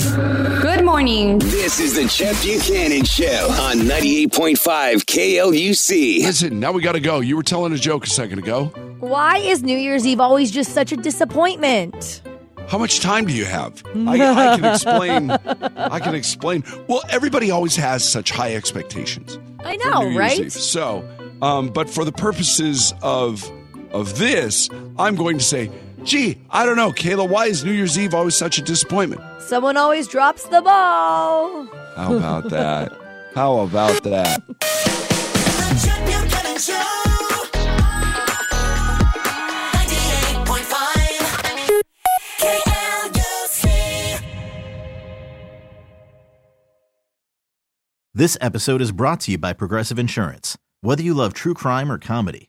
Good morning. This is the Chet Buchanan Show on 98.5 KLUC. Listen, now we got to go. You were telling a joke a second ago. Why is New Year's Eve always just such a disappointment? How much time do you have? I, I can explain. I can explain. Well, everybody always has such high expectations. I for know, New Year's right? Eve. So, um, but for the purposes of of this, I'm going to say, gee, I don't know, Kayla. Why is New Year's Eve always such a disappointment? Someone always drops the ball. How about that? How about that? Chet Buchanan Show. 98.5 KLUC. This episode is brought to you by Progressive Insurance. Whether you love true crime or comedy,